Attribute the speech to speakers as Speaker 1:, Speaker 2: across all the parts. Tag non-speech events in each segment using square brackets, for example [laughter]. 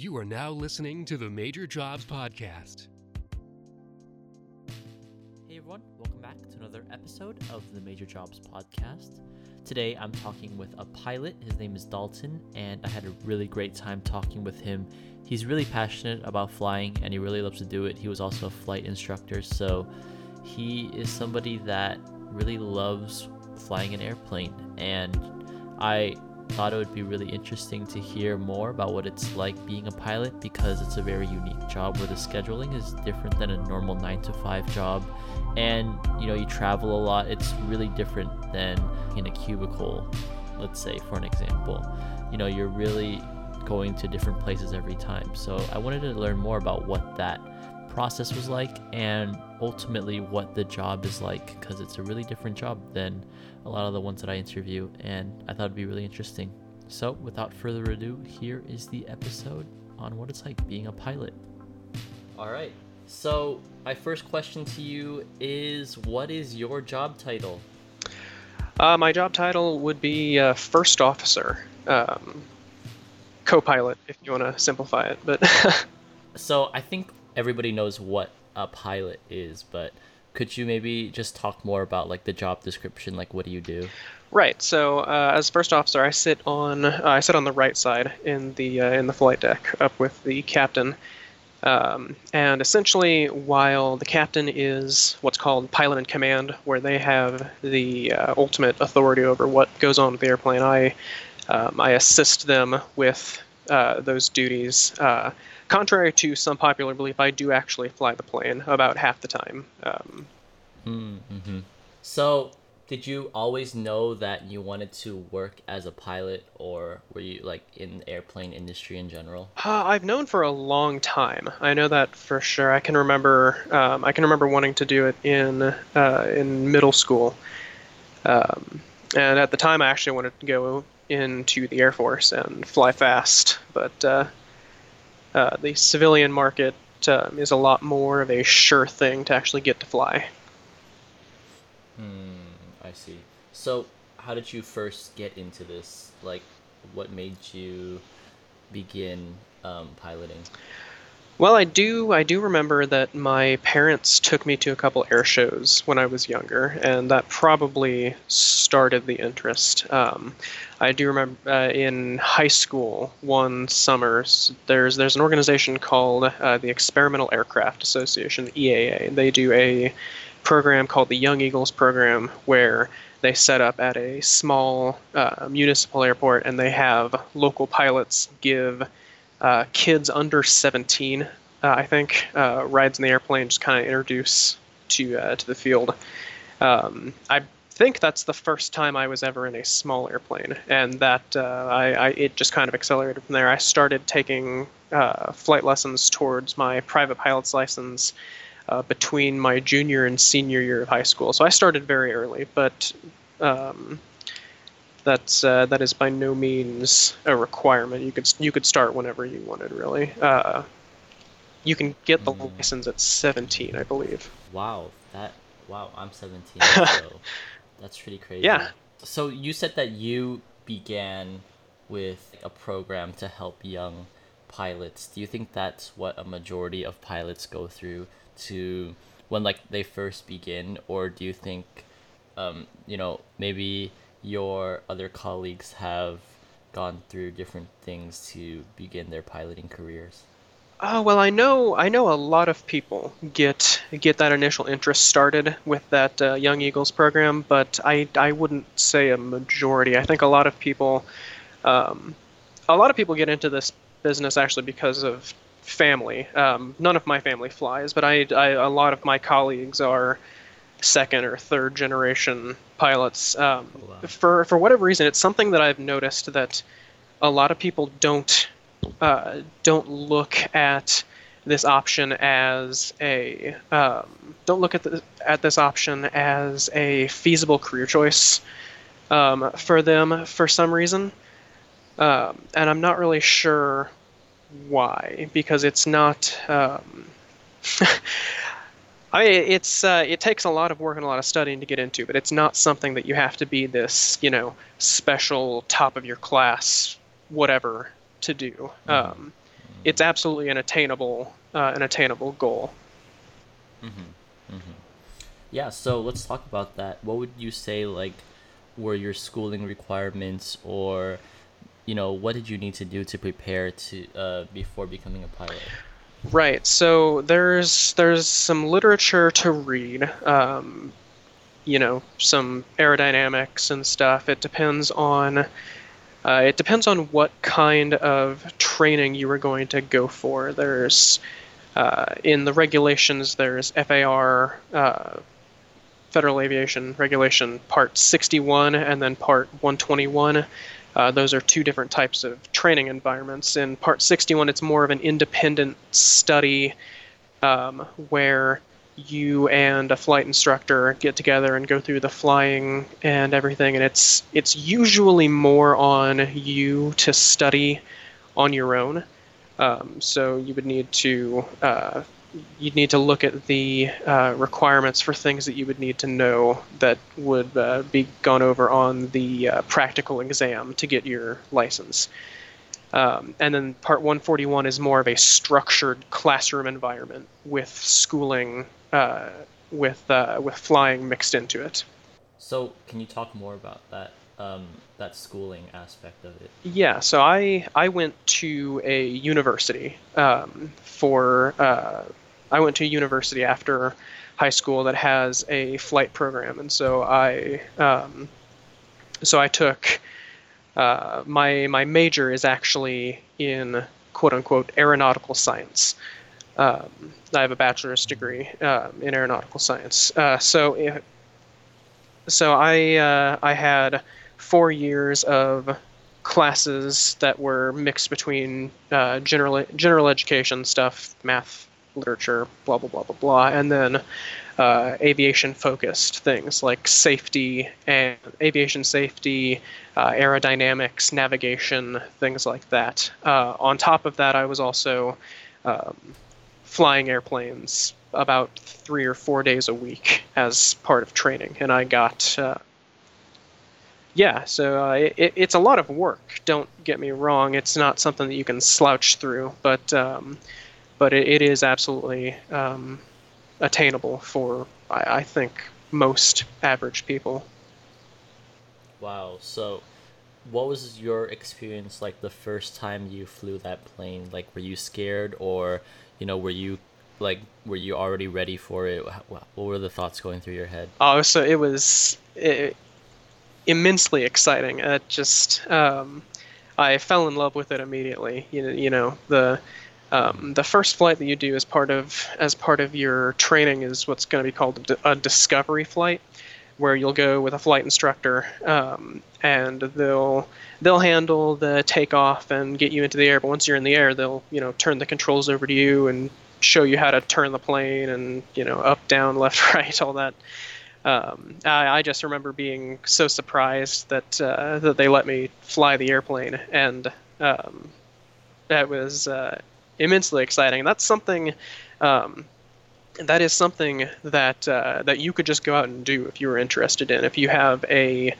Speaker 1: You are now listening to the Major Jobs Podcast.
Speaker 2: Hey everyone, welcome back to another episode of the Major Jobs Podcast. Today I'm talking with a pilot. His name is Dalton, and I had a really great time talking with him. He's really passionate about flying and he really loves to do it. He was also a flight instructor, so he is somebody that really loves flying an airplane. And I thought it would be really interesting to hear more about what it's like being a pilot because it's a very unique job where the scheduling is different than a normal 9 to 5 job. And you know you travel a lot. It's really different than in a cubicle let's say for an example. You know you're really going to different places every time. So I wanted to learn more about what that process was like and ultimately what the job is like because it's a really different job than a lot of the ones that I interview and I thought it'd be really interesting. So, without further ado, here is the episode on what it's like being a pilot. All right. So, my first question to you is what is your job title?
Speaker 3: Uh, my job title would be uh, first officer, um, co-pilot, if you want to simplify it. But [laughs]
Speaker 2: so I think everybody knows what a pilot is, but could you maybe just talk more about like the job description? Like, what do you do?
Speaker 3: Right. So, uh, as first officer, I sit on uh, I sit on the right side in the uh, in the flight deck, up with the captain. Um, and essentially, while the captain is what's called pilot in command, where they have the uh, ultimate authority over what goes on with the airplane, I um, I assist them with uh, those duties. Contrary to some popular belief, I do actually fly the plane about half the time. Um,
Speaker 2: mm-hmm. So, did you always know that you wanted to work as a pilot, or were you like in the airplane industry in general?
Speaker 3: Uh, I've known for a long time. I know that for sure. I can remember. Um, I can remember wanting to do it in uh, in middle school, um, and at the time, I actually wanted to go into the Air Force and fly fast, but uh, uh, the civilian market um, is a lot more of a sure thing to actually get to fly.
Speaker 2: Hmm, I see. So, how did you first get into this? Like, what made you begin um, piloting?
Speaker 3: Well, I do. I do remember that my parents took me to a couple air shows when I was younger, and that probably started the interest. Um, I do remember uh, in high school one summer there's there's an organization called uh, the Experimental Aircraft Association, EAA. They do a program called the Young Eagles program where they set up at a small uh, municipal airport and they have local pilots give uh, kids under 17, uh, I think, uh, rides in the airplane just kind of introduce to uh, to the field. Um, I think that's the first time I was ever in a small airplane, and that uh, I, I, it just kind of accelerated from there. I started taking uh, flight lessons towards my private pilot's license. between my junior and senior year of high school, so I started very early. But um, that's uh, that is by no means a requirement. You could you could start whenever you wanted, really. Uh, you can get the mm. license at 17, I believe.
Speaker 2: Wow, that wow, I'm 17, [laughs] so that's pretty crazy.
Speaker 3: Yeah.
Speaker 2: So you said that you began with a program to help young pilots. Do you think that's what a majority of pilots go through to when like they first begin, or do you think, um, you know, maybe your other colleagues have gone through different things to begin their piloting careers?
Speaker 3: Uh, well, I know I know a lot of people get get that initial interest started with that uh, Young Eagles program, but I I wouldn't say a majority. I think a lot of people, um, a lot of people get into this business actually because of family. Um, none of my family flies, but I, I a lot of my colleagues are second or third generation pilots. Um, oh. For for whatever reason, it's something that I've noticed that a lot of people don't uh, don't look at this option as a um, don't look at the, at this option as a feasible career choice um, for them for some reason, um, and I'm not really sure why because it's not. [laughs] I mean, it's uh, it takes a lot of work and a lot of studying to get into, but it's not something that you have to be this, you know, special top of your class whatever to do. Mm-hmm. Um, it's absolutely an attainable uh, an attainable goal.
Speaker 2: Mm-hmm. Mm-hmm. Yeah. So let's talk about that. What would you say like were your schooling requirements, or you know, what did you need to do to prepare to uh, before becoming a pilot?
Speaker 3: Right. So there's there's some literature to read. Um, you know, some aerodynamics and stuff. It depends on uh, it depends on what kind of training you are going to go for. There's uh, in the regulations, there's FAR, uh, Federal Aviation Regulation Part 61, and then Part 121. Uh, those are two different types of training environments. In Part 61, it's more of an independent study um, where you and a flight instructor get together and go through the flying and everything and it's it's usually more on you to study on your own um, so you would need to uh, you'd need to look at the uh, requirements for things that you would need to know that would uh, be gone over on the uh, practical exam to get your license um, and then part 141 is more of a structured classroom environment with schooling uh, with uh, with flying mixed into it.
Speaker 2: So, can you talk more about that um, that schooling aspect of it?
Speaker 3: Yeah. So I I went to a university um, for uh, I went to a university after high school that has a flight program, and so I um, so I took uh, my my major is actually in quote unquote aeronautical science. Um, I have a bachelor's degree um, in aeronautical science. Uh, so, so I uh, I had four years of classes that were mixed between uh, general general education stuff, math, literature, blah blah blah blah blah, and then uh, aviation focused things like safety and aviation safety, uh, aerodynamics, navigation, things like that. Uh, on top of that, I was also um, flying airplanes about three or four days a week as part of training, and I got. Yeah, so uh, it, it's a lot of work. Don't get me wrong; it's not something that you can slouch through, but um, but it, it is absolutely um, attainable for I, I think most average people.
Speaker 2: Wow. So, what was your experience like the first time you flew that plane? Like, were you scared, or you know, were you like, were you already ready for it? What were the thoughts going through your head?
Speaker 3: Oh, so it was it, immensely exciting. It just, um, I fell in love with it immediately. You know, you know the. Um, the first flight that you do as part of as part of your training is what's going to be called a, discovery flight, where you'll go with a flight instructor um, and they'll they'll handle the takeoff and get you into the air. But once you're in the air, they'll you know turn the controls over to you and show you how to turn the plane and you know up, down, [laughs] left, right, all that. Um, I, I, just remember being so surprised that uh, that they let me fly the airplane, and um, that was uh, immensely exciting. That's something. Um, that is something that uh, that you could just go out and do if you were interested in. If you have a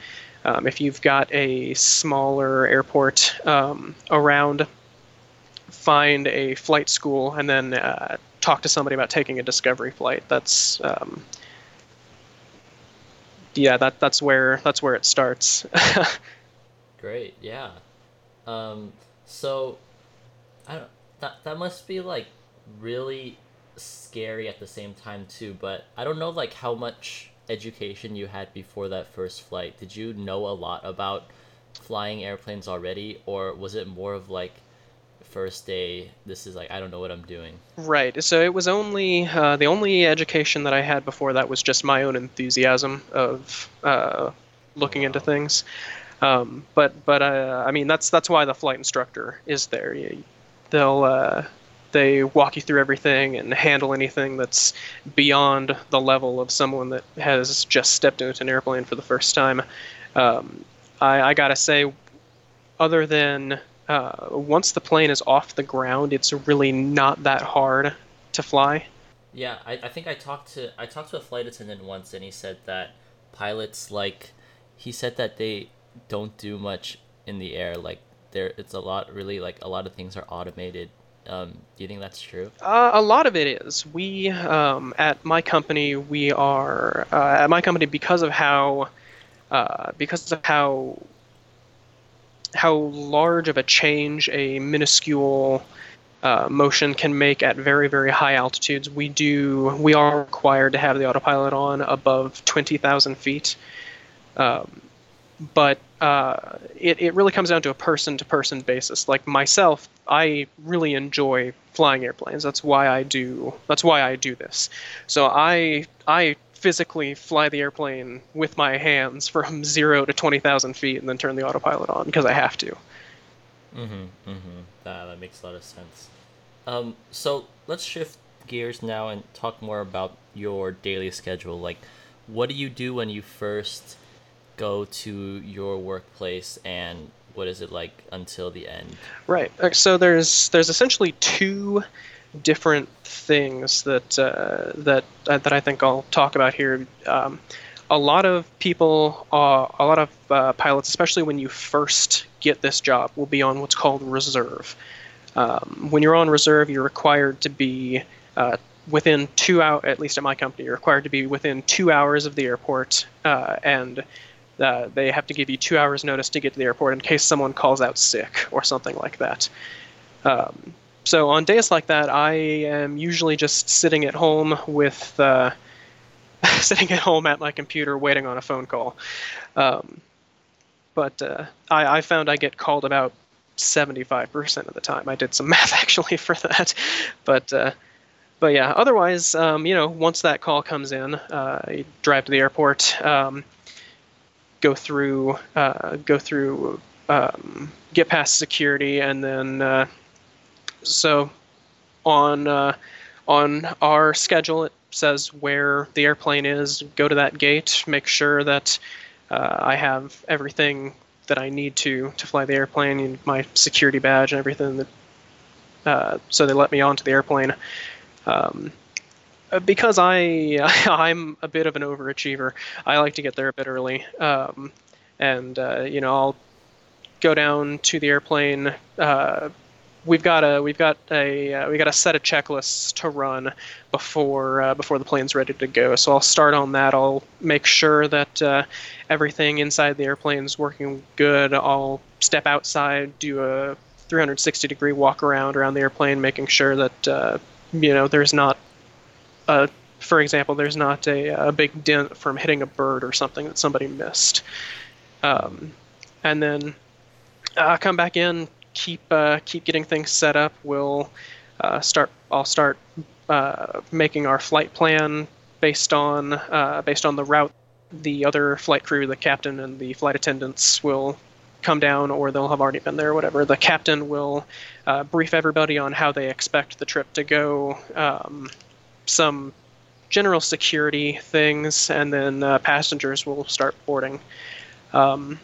Speaker 3: um, if you've got a smaller airport um, around, find a flight school and then uh, talk to somebody about taking a discovery flight. That's um, yeah, that that's where that's where it starts. [laughs]
Speaker 2: Great, yeah. Um, so I don't that that must be like really scary at the same time too. But I don't know like how much education you had before that first flight, did you know a lot about flying airplanes already, or was it more of like first day this is like i don't know what i'm doing
Speaker 3: right so it was only uh, the only education that i had before that was just my own enthusiasm of uh, looking wow. into things um, but but uh, i mean that's that's why the flight instructor is there they'll uh, they walk you through everything and handle anything that's beyond the level of someone that has just stepped into an airplane for the first time. Um, I, I, gotta say, other than uh, once the plane is off the ground, it's really not that hard to fly.
Speaker 2: Yeah, I, I think I talked to I talked to a flight attendant once, and he said that pilots like he said that they don't do much in the air. Like there, it's a lot really like a lot of things are automated Um, do you think that's true?
Speaker 3: Uh, a lot of it is. We um, at my company, we are uh, at my company because of how uh, because of how how large of a change a minuscule uh, motion can make at very very high altitudes. We do we are required to have the autopilot on above twenty thousand feet, um, but uh, it it really comes down to a person to person basis. Like myself, I really enjoy flying airplanes. That's why I do that's why I do this. So I I physically fly the airplane with my hands from [laughs] zero to twenty thousand feet and then turn the autopilot on because I have to.
Speaker 2: Mm-hmm. Mm-hmm. That, that makes a lot of sense. Um, so let's shift gears now and talk more about your daily schedule. Like, what do you do when you first go to your workplace, and what is it like until the end?
Speaker 3: Right. Uh, So there's there's essentially two different things that uh, that uh, that I think I'll talk about here. Um, a lot of people, uh, a lot of uh, pilots, especially when you first get this job, will be on what's called reserve. Um, when you're on reserve, you're required to be uh, within two hours. At least at my company, you're required to be within two hours of the airport, uh, and they have to give you two hours notice to get to the airport in case someone calls out sick or something like that. Um, so on days like that, I am usually just sitting at home with uh, [laughs] sitting at home at my computer waiting on a phone call. Um, but uh, I, I found I get called about 75% of the time. I did some [laughs] math actually for that, but uh, but yeah. Otherwise, um, you know, once that call comes in, uh, I drive to the airport, um, go through uh, go through um, get past security, and then uh, so on uh, on our schedule it says where the airplane is. Go to that gate, make sure that uh, I have everything that I need to to fly the airplane, and my security badge and everything. That uh, so they let me onto the airplane. Um, because I [laughs] I'm a bit of an overachiever, I like to get there a bit early. Um, and uh, you know I'll go down to the airplane. Uh, we've got a we've got a uh, we got a set of checklists to run before uh, before the plane's ready to go. So I'll start on that. I'll make sure that uh, everything inside the airplane's working good. I'll step outside, do a 360 degree walk around around the airplane, making sure that uh, you know there's not a for example, there's not a, a big dent from hitting a bird or something that somebody missed. Um, and then uh, come back in, keep uh, keep getting things set up. We'll uh, start. I'll start uh, making our flight plan based on based on the route. The other flight crew, the captain and the flight attendants, will come down, or they'll have already been there. Whatever. The captain will uh, brief everybody on how they expect the trip to go. Um, some general security things, and then uh, passengers will start boarding. Um,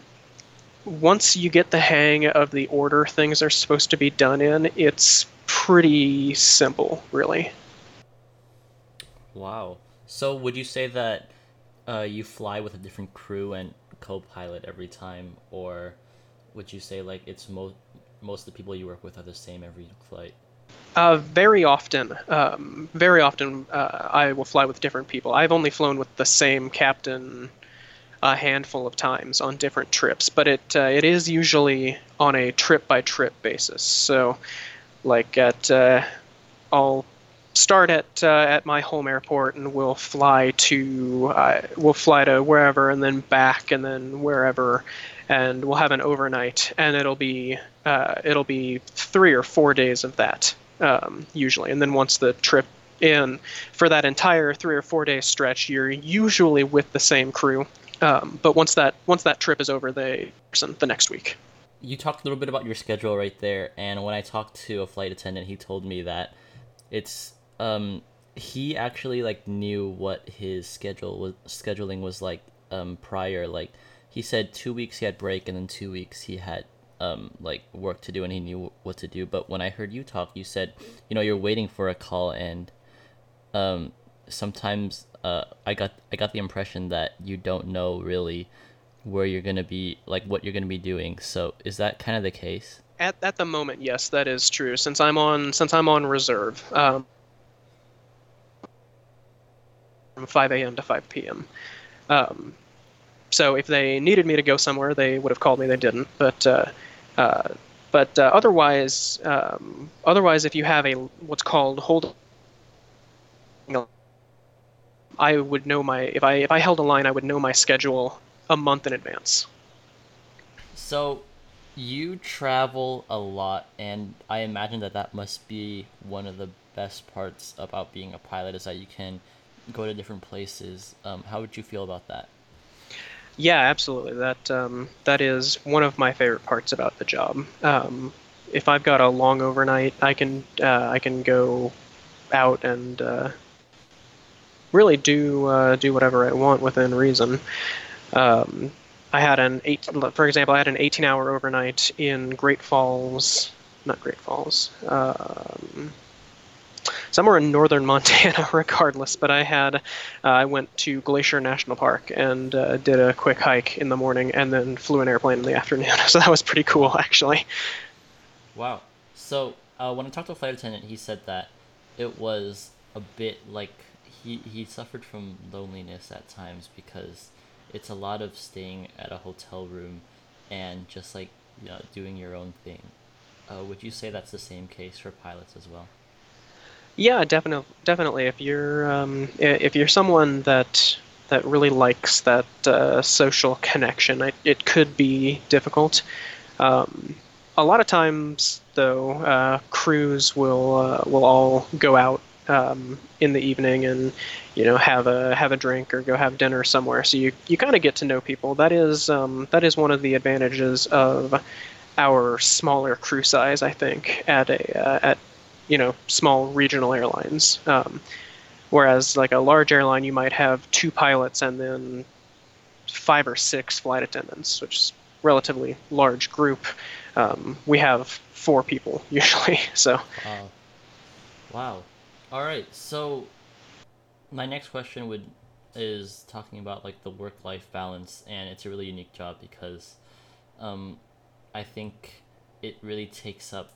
Speaker 3: once you get the hang of the order things are supposed to be done in, it's pretty simple, really.
Speaker 2: Wow. So would you say that uh, you fly with a different crew and co-pilot every time, or would you say like it's most most of the people you work with are the same every flight?
Speaker 3: Uh, very often, um, very often, uh, I will fly with different people. I've only flown with the same captain a handful of times on different trips, but it uh, it is usually on a trip by trip basis. So, like at uh, I'll start at uh, at my home airport and we'll fly to uh, we'll fly to wherever and then back and then wherever, and we'll have an overnight and it'll be uh, it'll be three or four days of that um, usually, and then once the trip in for that entire three or four day stretch, you're usually with the same crew. Um, but once that once that trip is over, they the next week.
Speaker 2: You talked a little bit about your schedule right there, and when I talked to a flight attendant, he told me that it's um he actually like knew what his schedule was scheduling was like um prior like he said two weeks he had break and then two weeks he had um like work to do and he knew what to do but when i heard you talk you said you know you're waiting for a call and um sometimes uh i got i got the impression that you don't know really where you're gonna be like what you're gonna be doing so is that kind of the case
Speaker 3: At, at the moment, yes, that is true. Since I'm on since I'm on reserve, um, from 5 a.m. to 5 p.m. Um, so if they needed me to go somewhere, they would have called me. They didn't, but uh, uh, but uh, otherwise, um, otherwise, if you have a what's called hold, I would know my if I if I held a line, I would know my schedule a month in advance.
Speaker 2: So, you travel a lot, and I imagine that that must be one of the best parts about being a pilot is that you can go to different places. Um, how would you feel about that?
Speaker 3: Yeah, absolutely. That um, that is one of my favorite parts about the job. Um, if I've got a long overnight, I can uh, I can go out and uh, really do uh, do whatever I want within reason. Um, I had an eight, for example, I had an 18-hour overnight in Great Falls, not Great Falls, um, somewhere in northern [laughs] Montana, regardless. But I had, uh, I went to Glacier National Park and uh, did a quick hike in the morning, and then flew an airplane in the [laughs] afternoon. So that was pretty cool, actually.
Speaker 2: Wow. So uh, when I talked to a flight attendant, he said that it was a bit like he he suffered from loneliness at times because it's a lot of staying at a hotel room and just like you know doing your own thing. Uh, would you say that's the same case for pilots as well?
Speaker 3: Yeah, definitely. Definitely, if you're um, if you're someone that that really likes that uh, social connection, it, it could be difficult. Um, a lot of times, though, uh, crews will uh, will all go out um, in the evening and you know have a have a drink or go have dinner somewhere. So you, you kind of get to know people. That is um, that is one of the advantages of our smaller crew size, I think, at a uh, at you know small regional airlines. Um, whereas like a large airline, you might have two pilots and then five or six flight attendants, which is relatively large group. Um, we have four people [laughs] usually. So.
Speaker 2: Wow. Wow. All right. So my next question would is talking about like the work life balance, and it's a really unique job because, um, I think it really takes up,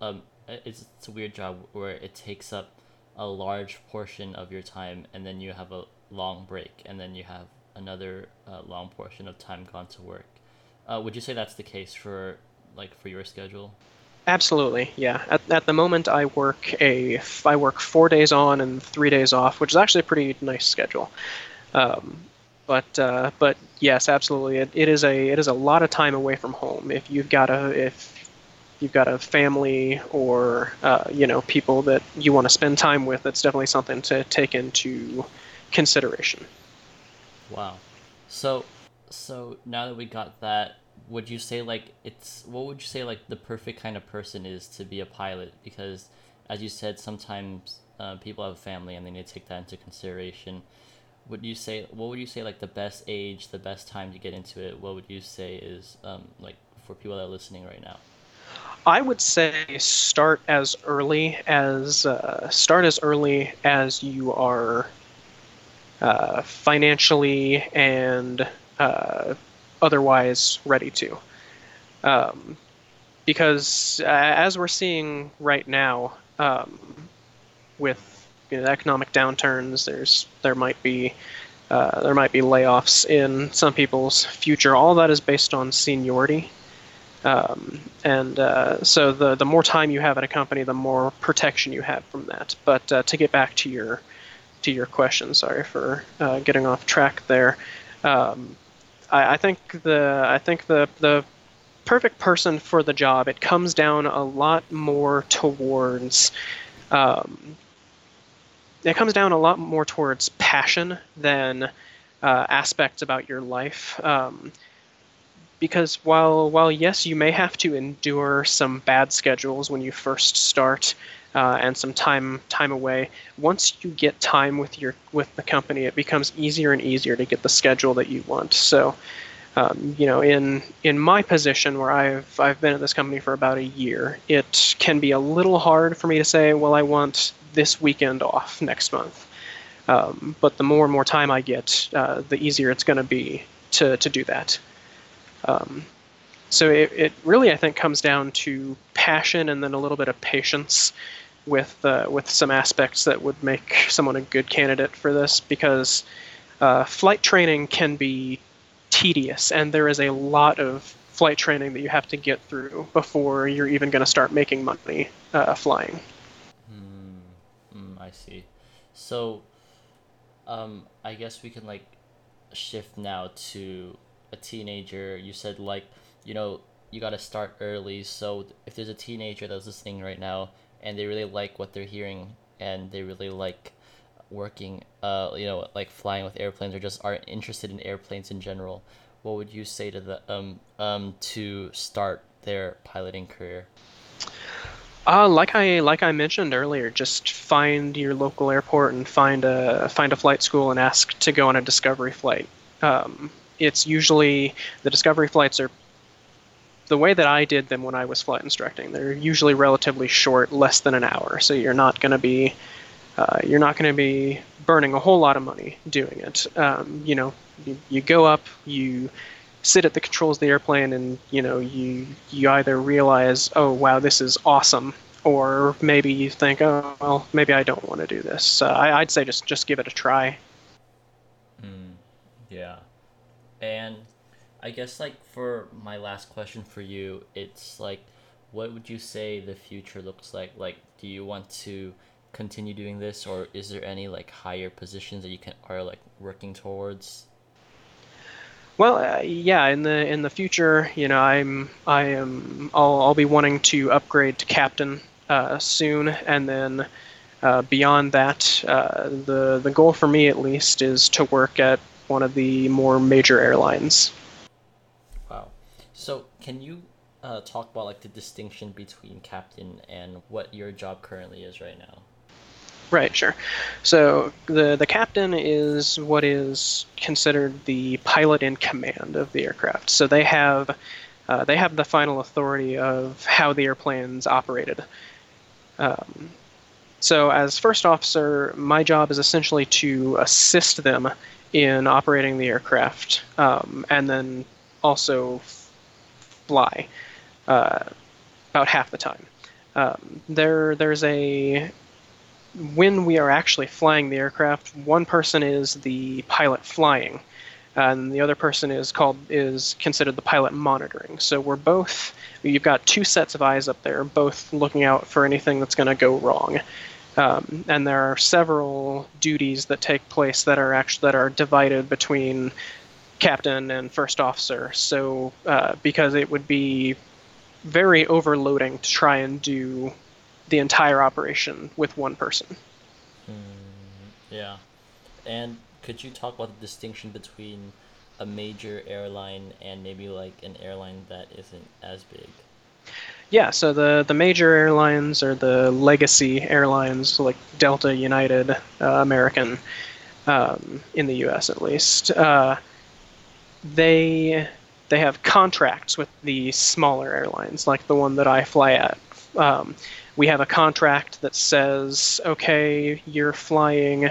Speaker 2: um, it's it's a weird job where it takes up a large portion of your time, and then you have a long break, and then you have another uh, long portion of time gone to work. Uh, would you say that's the case for like for your schedule?
Speaker 3: Absolutely, yeah. At, at the moment, I work a I work four days on and three days off, which is actually a pretty nice schedule. Um, but uh, but yes, absolutely, it, it is a it is a lot of time away from home. If you've got a if you've got a family or uh, you know people that you want to spend time with, that's definitely something to take into consideration.
Speaker 2: Wow. So so now that we got that would you say like it's what would you say like the perfect kind of person is to be a pilot? Because as you said sometimes uh, people have a family and they need to take that into consideration. Would you say what would you say like the best age the best time to get into it? What would you say is um, like for people that are listening right now?
Speaker 3: I would say start as early as uh, start as early as you are uh, financially and uh, otherwise ready to. Um, because uh, as we're seeing right now, um, with you know, economic downturns, there's there might be uh, there might be layoffs in some people's future. All that is based on seniority, um, and uh, so the the more time you have at a company, the more protection you have from that. But uh, to get back to your to your question, sorry for uh, getting off track there. Um, I, I think the I think the the perfect person for the job. It comes down a lot more towards. Um, it comes down a lot more towards passion than uh, aspects about your life. Um, because while while yes, you may have to endure some bad schedules when you first start, uh, and some time time away. Once you get time with your with the company, it becomes easier and easier to get the schedule that you want. So, um, you know, in in my position where I've I've been at this company for about a year, it can be a little hard for me to say, well, I want this weekend off next month. Um, but the more and more time I get, uh, the easier it's going to be to to do that. Um, so it, it really, I think, comes down to passion and then a little bit of patience with uh, with some aspects that would make someone a good candidate for this because uh, flight training can be tedious and there is a lot of flight training that you have to get through before you're even going to start making money uh, flying.
Speaker 2: Mm, mm, I see. So, um, I guess we can like shift now to a teenager. You said like you know you got to start early. So if there's a teenager that's listening right now and they really like what they're hearing and they really like working uh you know like flying with airplanes or just are interested in airplanes in general what would you say to the um um to start their piloting career
Speaker 3: uh, like I like I mentioned earlier, just find your local airport and find a find a flight school and ask to go on a discovery flight. Um, it's usually the discovery flights are the way that I did them when I was flight instructing, they're usually relatively short, less than an hour. So you're not going to be uh, you're not going to be burning a whole lot of money doing it. Um, you know, you, you, go up, you sit at the controls of the airplane, and you know you you either realize, oh wow, this is awesome, or maybe you think, oh well, maybe I don't want to do this. Uh, I, would say just just give it a try.
Speaker 2: Mm, yeah, and I guess like for my last question for you, it's like, what would you say the future looks like? Like, do you want to continue doing this, or is there any like higher positions that you can are like working towards?
Speaker 3: Well, uh, yeah, in the in the future, you know, I'm I am I'll I'll be wanting to upgrade to captain uh, soon, and then uh, beyond that, uh, the the goal for me at least is to work at one of the more major airlines.
Speaker 2: So, can you uh, talk about like the distinction between captain and what your job currently is right now?
Speaker 3: Right, sure. So the the captain is what is considered the pilot in command of the aircraft. So they have uh, they have the final authority of how the airplane's operated. Um, so as first officer, my job is essentially to assist them in operating the aircraft, um, and then also fly uh, about half the time. Um, there, there's a when we are actually flying the aircraft, one person is the pilot flying, and the other person is called is considered the pilot monitoring. So we're both you've got two sets of eyes up there, both looking out for anything that's going to go wrong. Um, and there are several duties that take place that are actually that are divided between captain and first officer. So uh, because it would be very overloading to try and do the entire operation with one person.
Speaker 2: Mm, yeah, and could you talk about the distinction between a major airline and maybe like an airline that isn't as big?
Speaker 3: Yeah, so the, the major airlines are the legacy airlines like Delta, United, uh, American, um, in the U.S. at least. Uh, they they have contracts with the smaller airlines, like the one that I fly at. Um, we have a contract that says, okay, you're flying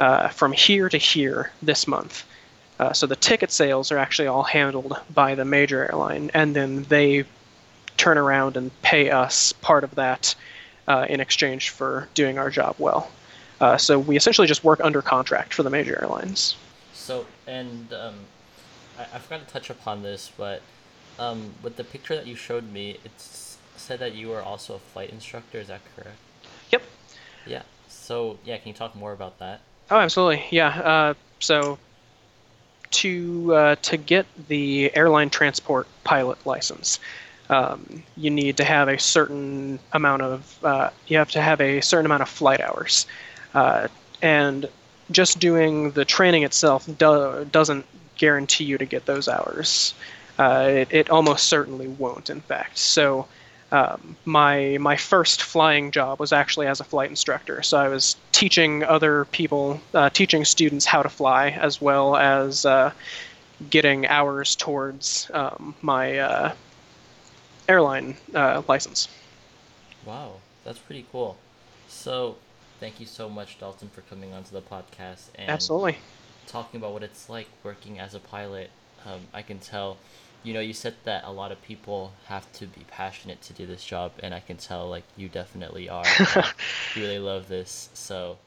Speaker 3: uh, from here to here this month. Uh, so the ticket sales are actually all handled by the major airline, and then they turn around and pay us part of that uh, in exchange for doing our job well. Uh, so we essentially just work under contract for the major airlines.
Speaker 2: So, and um, I, I forgot to touch upon this, but um, with the picture that you showed me, it said that you were also a flight instructor. Is that correct?
Speaker 3: Yep.
Speaker 2: Yeah. So yeah, can you talk more about that?
Speaker 3: Oh, absolutely. Yeah. Uh, so to uh, to get the airline transport pilot license, um, you need to have a certain amount of uh, you have to have a certain amount of flight hours, uh, and just doing the training itself do- doesn't guarantee you to get those hours. Uh, it, it, almost certainly won't, in fact. So, um, my my first flying job was actually as a flight instructor. So I was teaching other people, uh, teaching students how to fly, as well as uh, getting hours towards um, my uh, airline uh, license.
Speaker 2: Wow, that's pretty cool. So, thank you so much, Dalton, for coming onto the podcast.
Speaker 3: And Absolutely
Speaker 2: talking about what it's like working as a pilot, um, I can tell you know, you said that a lot of people have to be passionate to do this job, and I can tell like you definitely are. [laughs] you really love this, so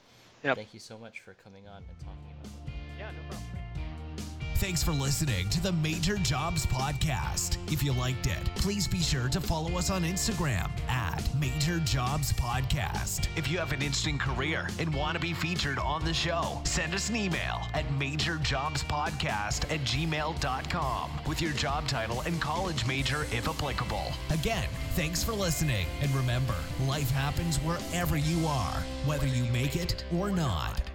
Speaker 3: Yep.
Speaker 2: thank you so much for coming on and talking about it.
Speaker 3: Yeah, no problem.
Speaker 4: Thanks for listening to the Major Jobs Podcast. If you liked it, please be sure to follow us on Instagram at Major Jobs Podcast. If you have an interesting career and want to be featured on the show, send us an email at majorjobspodcast at gmail.com with your job title and college major if applicable. Again, thanks for listening. And remember, life happens wherever you are, whether you make it or not.